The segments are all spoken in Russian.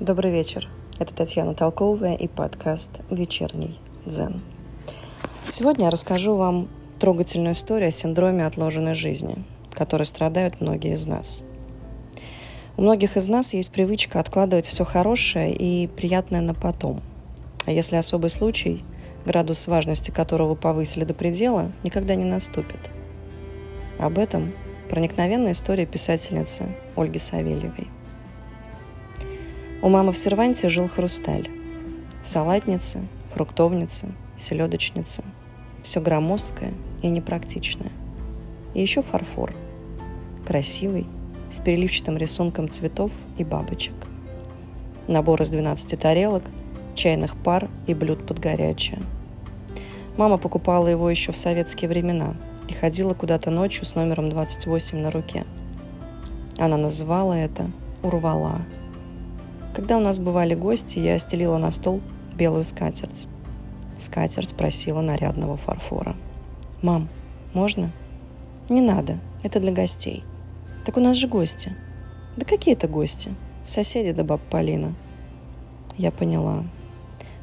Добрый вечер. Это Татьяна Толковая и подкаст «Вечерний дзен». Сегодня я расскажу вам трогательную историю о синдроме отложенной жизни, которой страдают многие из нас. У многих из нас есть привычка откладывать все хорошее и приятное на потом. А если особый случай, градус важности которого повысили до предела, никогда не наступит. Об этом проникновенная история писательницы Ольги Савельевой. У мамы в серванте жил хрусталь. Салатница, фруктовница, селедочница. Все громоздкое и непрактичное. И еще фарфор. Красивый, с переливчатым рисунком цветов и бабочек. Набор из 12 тарелок, чайных пар и блюд под горячее. Мама покупала его еще в советские времена и ходила куда-то ночью с номером 28 на руке. Она называла это «урвала». Когда у нас бывали гости, я стелила на стол белую скатерть. Скатерть просила нарядного фарфора. «Мам, можно?» «Не надо, это для гостей». «Так у нас же гости». «Да какие это гости?» «Соседи да баб Полина». Я поняла.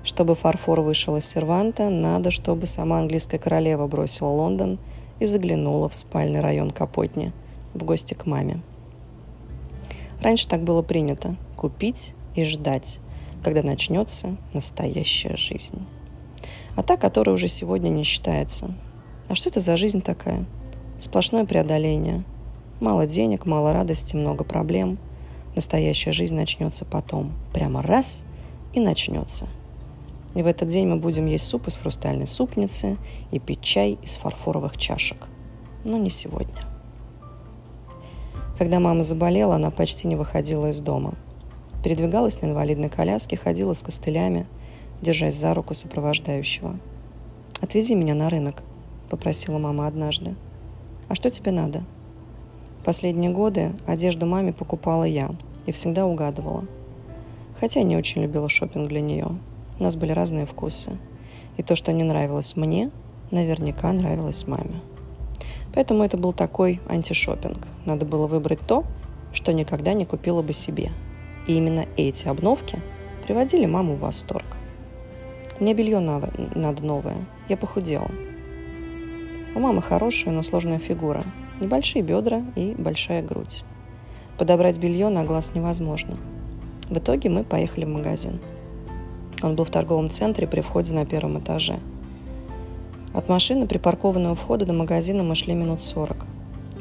Чтобы фарфор вышел из серванта, надо, чтобы сама английская королева бросила Лондон и заглянула в спальный район Капотни в гости к маме. Раньше так было принято – купить и ждать, когда начнется настоящая жизнь. А та, которая уже сегодня не считается. А что это за жизнь такая? Сплошное преодоление. Мало денег, мало радости, много проблем. Настоящая жизнь начнется потом. Прямо раз и начнется. И в этот день мы будем есть суп из хрустальной супницы и пить чай из фарфоровых чашек. Но не сегодня. Когда мама заболела, она почти не выходила из дома – Передвигалась на инвалидной коляске, ходила с костылями, держась за руку сопровождающего. «Отвези меня на рынок», — попросила мама однажды. «А что тебе надо?» Последние годы одежду маме покупала я и всегда угадывала. Хотя я не очень любила шопинг для нее. У нас были разные вкусы. И то, что не нравилось мне, наверняка нравилось маме. Поэтому это был такой антишопинг. Надо было выбрать то, что никогда не купила бы себе – и именно эти обновки приводили маму в восторг. Мне белье надо, надо новое. Я похудела. У мамы хорошая, но сложная фигура. Небольшие бедра и большая грудь. Подобрать белье на глаз невозможно. В итоге мы поехали в магазин. Он был в торговом центре при входе на первом этаже. От машины, припаркованной у входа до магазина, мы шли минут сорок.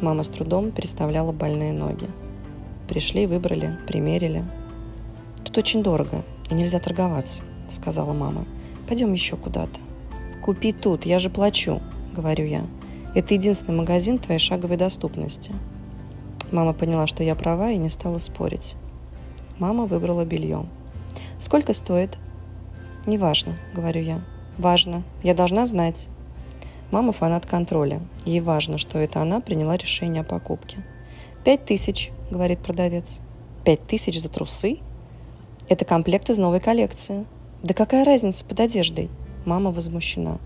Мама с трудом переставляла больные ноги. Пришли, выбрали, примерили. «Тут очень дорого, и нельзя торговаться», — сказала мама. «Пойдем еще куда-то». «Купи тут, я же плачу», — говорю я. «Это единственный магазин твоей шаговой доступности». Мама поняла, что я права, и не стала спорить. Мама выбрала белье. «Сколько стоит?» «Неважно», — говорю я. «Важно. Я должна знать». Мама фанат контроля. Ей важно, что это она приняла решение о покупке. «Пять тысяч», — говорит продавец. «Пять тысяч за трусы?» «Это комплект из новой коллекции». «Да какая разница под одеждой?» Мама возмущена.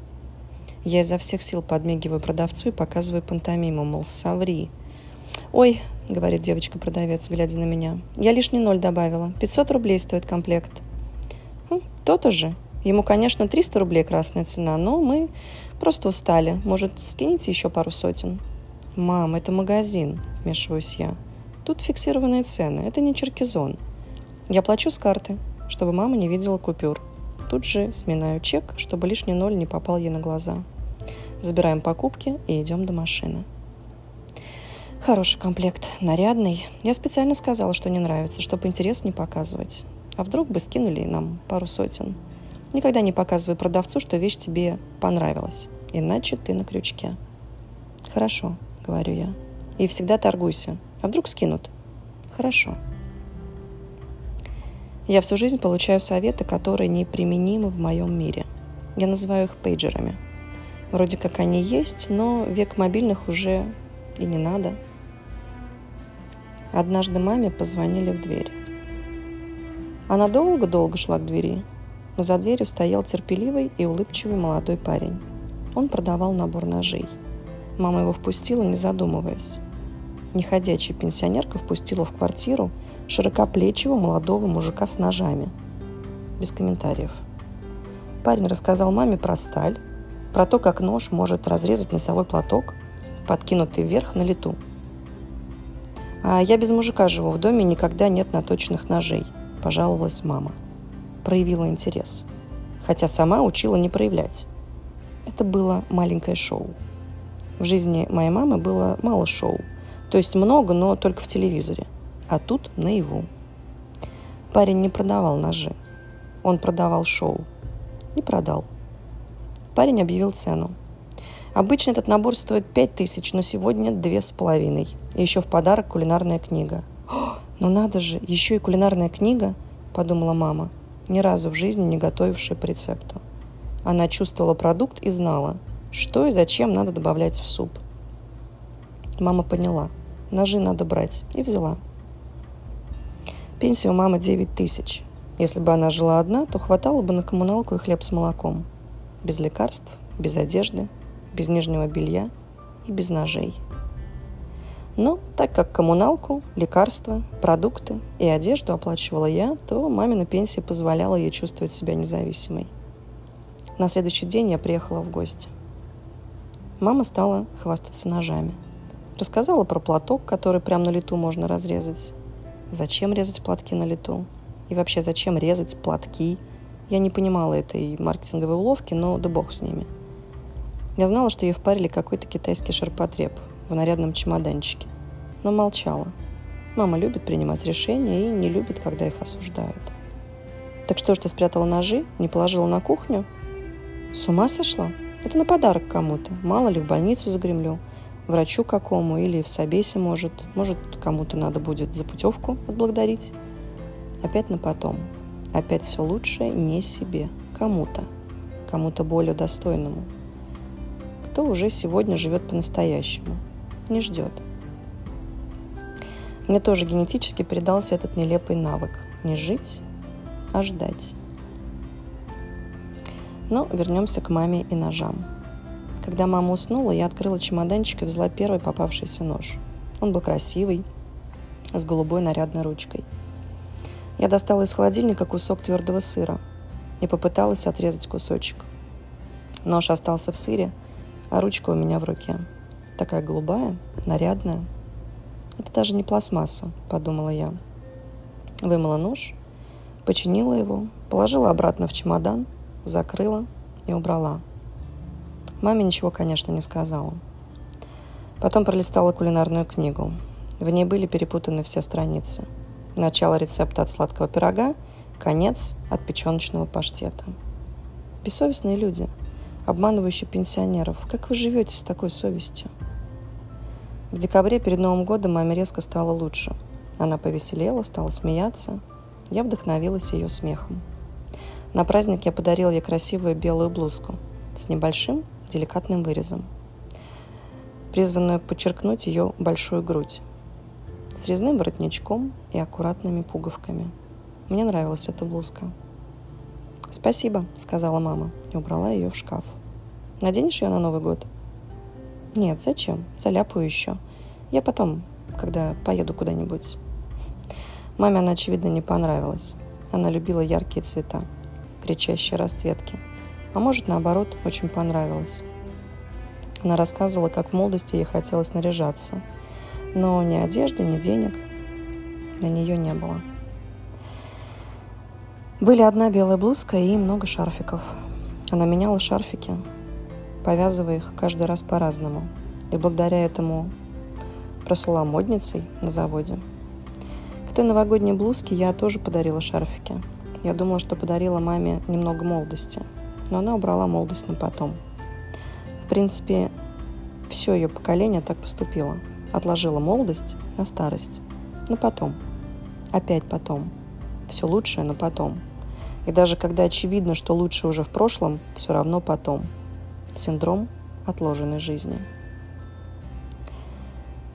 Я изо всех сил подмигиваю продавцу и показываю пантомиму, мол, соври. «Ой», — говорит девочка-продавец, глядя на меня, — «я лишний ноль добавила. 500 рублей стоит комплект». «Хм, то-то же. Ему, конечно, 300 рублей красная цена, но мы просто устали. Может, скинете еще пару сотен?» «Мам, это магазин», – вмешиваюсь я. «Тут фиксированные цены, это не черкизон. Я плачу с карты, чтобы мама не видела купюр. Тут же сминаю чек, чтобы лишний ноль не попал ей на глаза. Забираем покупки и идем до машины. Хороший комплект, нарядный. Я специально сказала, что не нравится, чтобы интерес не показывать. А вдруг бы скинули нам пару сотен. Никогда не показывай продавцу, что вещь тебе понравилась, иначе ты на крючке. Хорошо, говорю я. И всегда торгуйся. А вдруг скинут? Хорошо. Я всю жизнь получаю советы, которые неприменимы в моем мире. Я называю их пейджерами. Вроде как они есть, но век мобильных уже и не надо. Однажды маме позвонили в дверь. Она долго-долго шла к двери, но за дверью стоял терпеливый и улыбчивый молодой парень. Он продавал набор ножей – Мама его впустила, не задумываясь. Неходячая пенсионерка впустила в квартиру широкоплечего молодого мужика с ножами. Без комментариев. Парень рассказал маме про сталь, про то, как нож может разрезать носовой платок, подкинутый вверх на лету. «А я без мужика живу, в доме никогда нет наточенных ножей», – пожаловалась мама. Проявила интерес. Хотя сама учила не проявлять. Это было маленькое шоу. В жизни моей мамы было мало шоу. То есть много, но только в телевизоре. А тут наяву. Парень не продавал ножи. Он продавал шоу. Не продал. Парень объявил цену. Обычно этот набор стоит пять тысяч, но сегодня две с половиной. И еще в подарок кулинарная книга. О, ну надо же, еще и кулинарная книга, подумала мама, ни разу в жизни не готовившая по рецепту. Она чувствовала продукт и знала, что и зачем надо добавлять в суп. Мама поняла. Ножи надо брать. И взяла. Пенсия у мамы 9 тысяч. Если бы она жила одна, то хватало бы на коммуналку и хлеб с молоком. Без лекарств, без одежды, без нижнего белья и без ножей. Но так как коммуналку, лекарства, продукты и одежду оплачивала я, то мамина пенсия позволяла ей чувствовать себя независимой. На следующий день я приехала в гости. Мама стала хвастаться ножами. Рассказала про платок, который прямо на лету можно разрезать. Зачем резать платки на лету? И вообще, зачем резать платки? Я не понимала этой маркетинговой уловки, но да бог с ними. Я знала, что ей впарили какой-то китайский ширпотреб в нарядном чемоданчике. Но молчала. Мама любит принимать решения и не любит, когда их осуждают. Так что ж ты спрятала ножи, не положила на кухню – с ума сошла? Это на подарок кому-то. Мало ли, в больницу загремлю. Врачу какому или в собесе, может. Может, кому-то надо будет за путевку отблагодарить. Опять на потом. Опять все лучшее не себе. Кому-то. Кому-то более достойному. Кто уже сегодня живет по-настоящему. Не ждет. Мне тоже генетически передался этот нелепый навык. Не жить, а ждать. Но вернемся к маме и ножам. Когда мама уснула, я открыла чемоданчик и взяла первый попавшийся нож. Он был красивый, с голубой нарядной ручкой. Я достала из холодильника кусок твердого сыра и попыталась отрезать кусочек. Нож остался в сыре, а ручка у меня в руке. Такая голубая, нарядная. Это даже не пластмасса, подумала я. Вымыла нож, починила его, положила обратно в чемодан – закрыла и убрала. Маме ничего, конечно, не сказала. Потом пролистала кулинарную книгу. В ней были перепутаны все страницы. Начало рецепта от сладкого пирога, конец от печеночного паштета. Бессовестные люди, обманывающие пенсионеров. Как вы живете с такой совестью? В декабре перед Новым годом маме резко стало лучше. Она повеселела, стала смеяться. Я вдохновилась ее смехом. На праздник я подарил ей красивую белую блузку с небольшим деликатным вырезом, призванную подчеркнуть ее большую грудь, с резным воротничком и аккуратными пуговками. Мне нравилась эта блузка. «Спасибо», — сказала мама и убрала ее в шкаф. «Наденешь ее на Новый год?» «Нет, зачем? Заляпаю еще. Я потом, когда поеду куда-нибудь». Маме она, очевидно, не понравилась. Она любила яркие цвета кричащей расцветки. А может, наоборот, очень понравилось. Она рассказывала, как в молодости ей хотелось наряжаться. Но ни одежды, ни денег на нее не было. Были одна белая блузка и много шарфиков. Она меняла шарфики, повязывая их каждый раз по-разному. И благодаря этому прослала модницей на заводе. К той новогодней блузке я тоже подарила шарфики – я думала, что подарила маме немного молодости, но она убрала молодость на потом. В принципе, все ее поколение так поступило. Отложила молодость на старость. На потом. Опять потом. Все лучшее, но потом. И даже когда очевидно, что лучше уже в прошлом, все равно потом. Синдром отложенной жизни.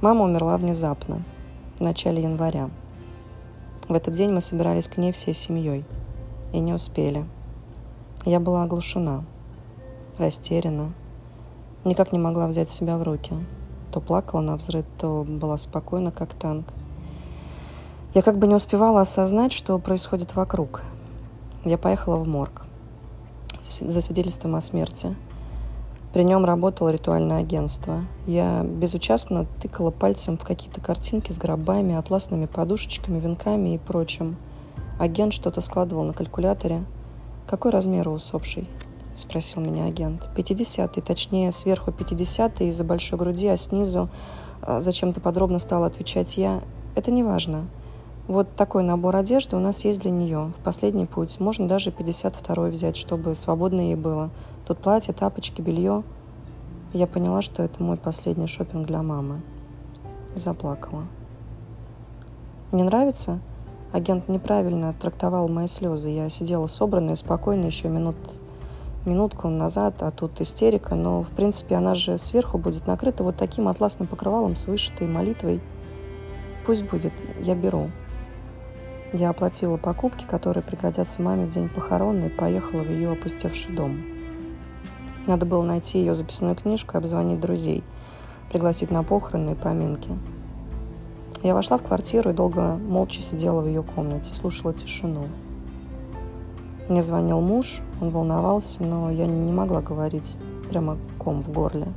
Мама умерла внезапно, в начале января. В этот день мы собирались к ней всей семьей. И не успели. Я была оглушена, растеряна. Никак не могла взять себя в руки. То плакала на взрыв, то была спокойна, как танк. Я как бы не успевала осознать, что происходит вокруг. Я поехала в морг за свидетельством о смерти. При нем работало ритуальное агентство. Я безучастно тыкала пальцем в какие-то картинки с гробами, атласными подушечками, венками и прочим. Агент что-то складывал на калькуляторе. «Какой размер у усопшей?» — спросил меня агент. «Пятидесятый, точнее, сверху пятидесятый из-за большой груди, а снизу...» а, Зачем-то подробно стала отвечать я. «Это не важно. Вот такой набор одежды у нас есть для нее. В последний путь. Можно даже 52 взять, чтобы свободно ей было. Тут платье, тапочки, белье. Я поняла, что это мой последний шопинг для мамы. Заплакала. Не нравится? Агент неправильно трактовал мои слезы. Я сидела собранная, спокойно еще минут, минутку назад, а тут истерика. Но, в принципе, она же сверху будет накрыта вот таким атласным покрывалом с вышитой молитвой. Пусть будет, я беру. Я оплатила покупки, которые пригодятся маме в день похорон, и поехала в ее опустевший дом. Надо было найти ее записную книжку и обзвонить друзей, пригласить на похороны и поминки. Я вошла в квартиру и долго молча сидела в ее комнате, слушала тишину. Мне звонил муж, он волновался, но я не могла говорить, прямо ком в горле.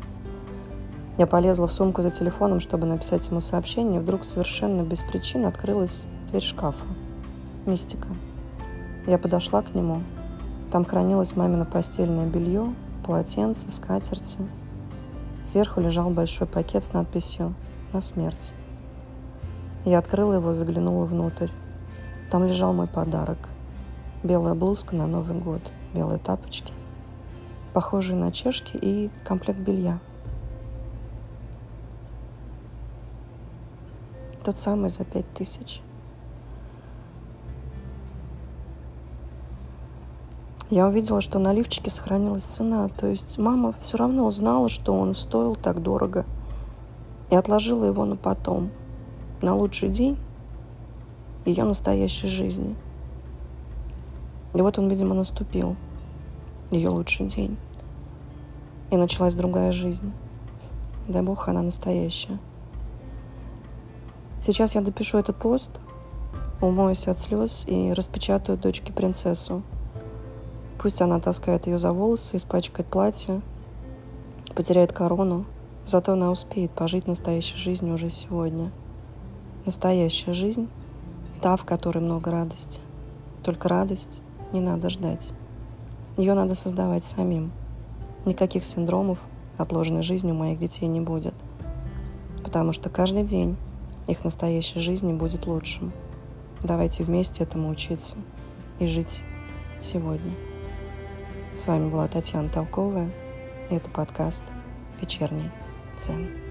Я полезла в сумку за телефоном, чтобы написать ему сообщение, и вдруг совершенно без причин открылась дверь шкафа. Мистика. Я подошла к нему. Там хранилось мамино постельное белье, полотенце, скатерти. Сверху лежал большой пакет с надписью «На смерть». Я открыла его и заглянула внутрь. Там лежал мой подарок. Белая блузка на Новый год, белые тапочки, похожие на чешки и комплект белья. Тот самый за пять тысяч. Я увидела, что на лифчике сохранилась цена. То есть мама все равно узнала, что он стоил так дорого. И отложила его на потом, на лучший день ее настоящей жизни. И вот он, видимо, наступил, ее лучший день. И началась другая жизнь. Дай бог, она настоящая. Сейчас я допишу этот пост, умоюсь от слез и распечатаю дочке принцессу. Пусть она таскает ее за волосы, испачкает платье, потеряет корону, зато она успеет пожить настоящей жизнью уже сегодня. Настоящая жизнь – та, в которой много радости. Только радость не надо ждать. Ее надо создавать самим. Никаких синдромов отложенной жизни у моих детей не будет. Потому что каждый день их настоящей жизни будет лучшим. Давайте вместе этому учиться и жить сегодня. С вами была Татьяна Толковая, и это подкаст «Вечерний цен».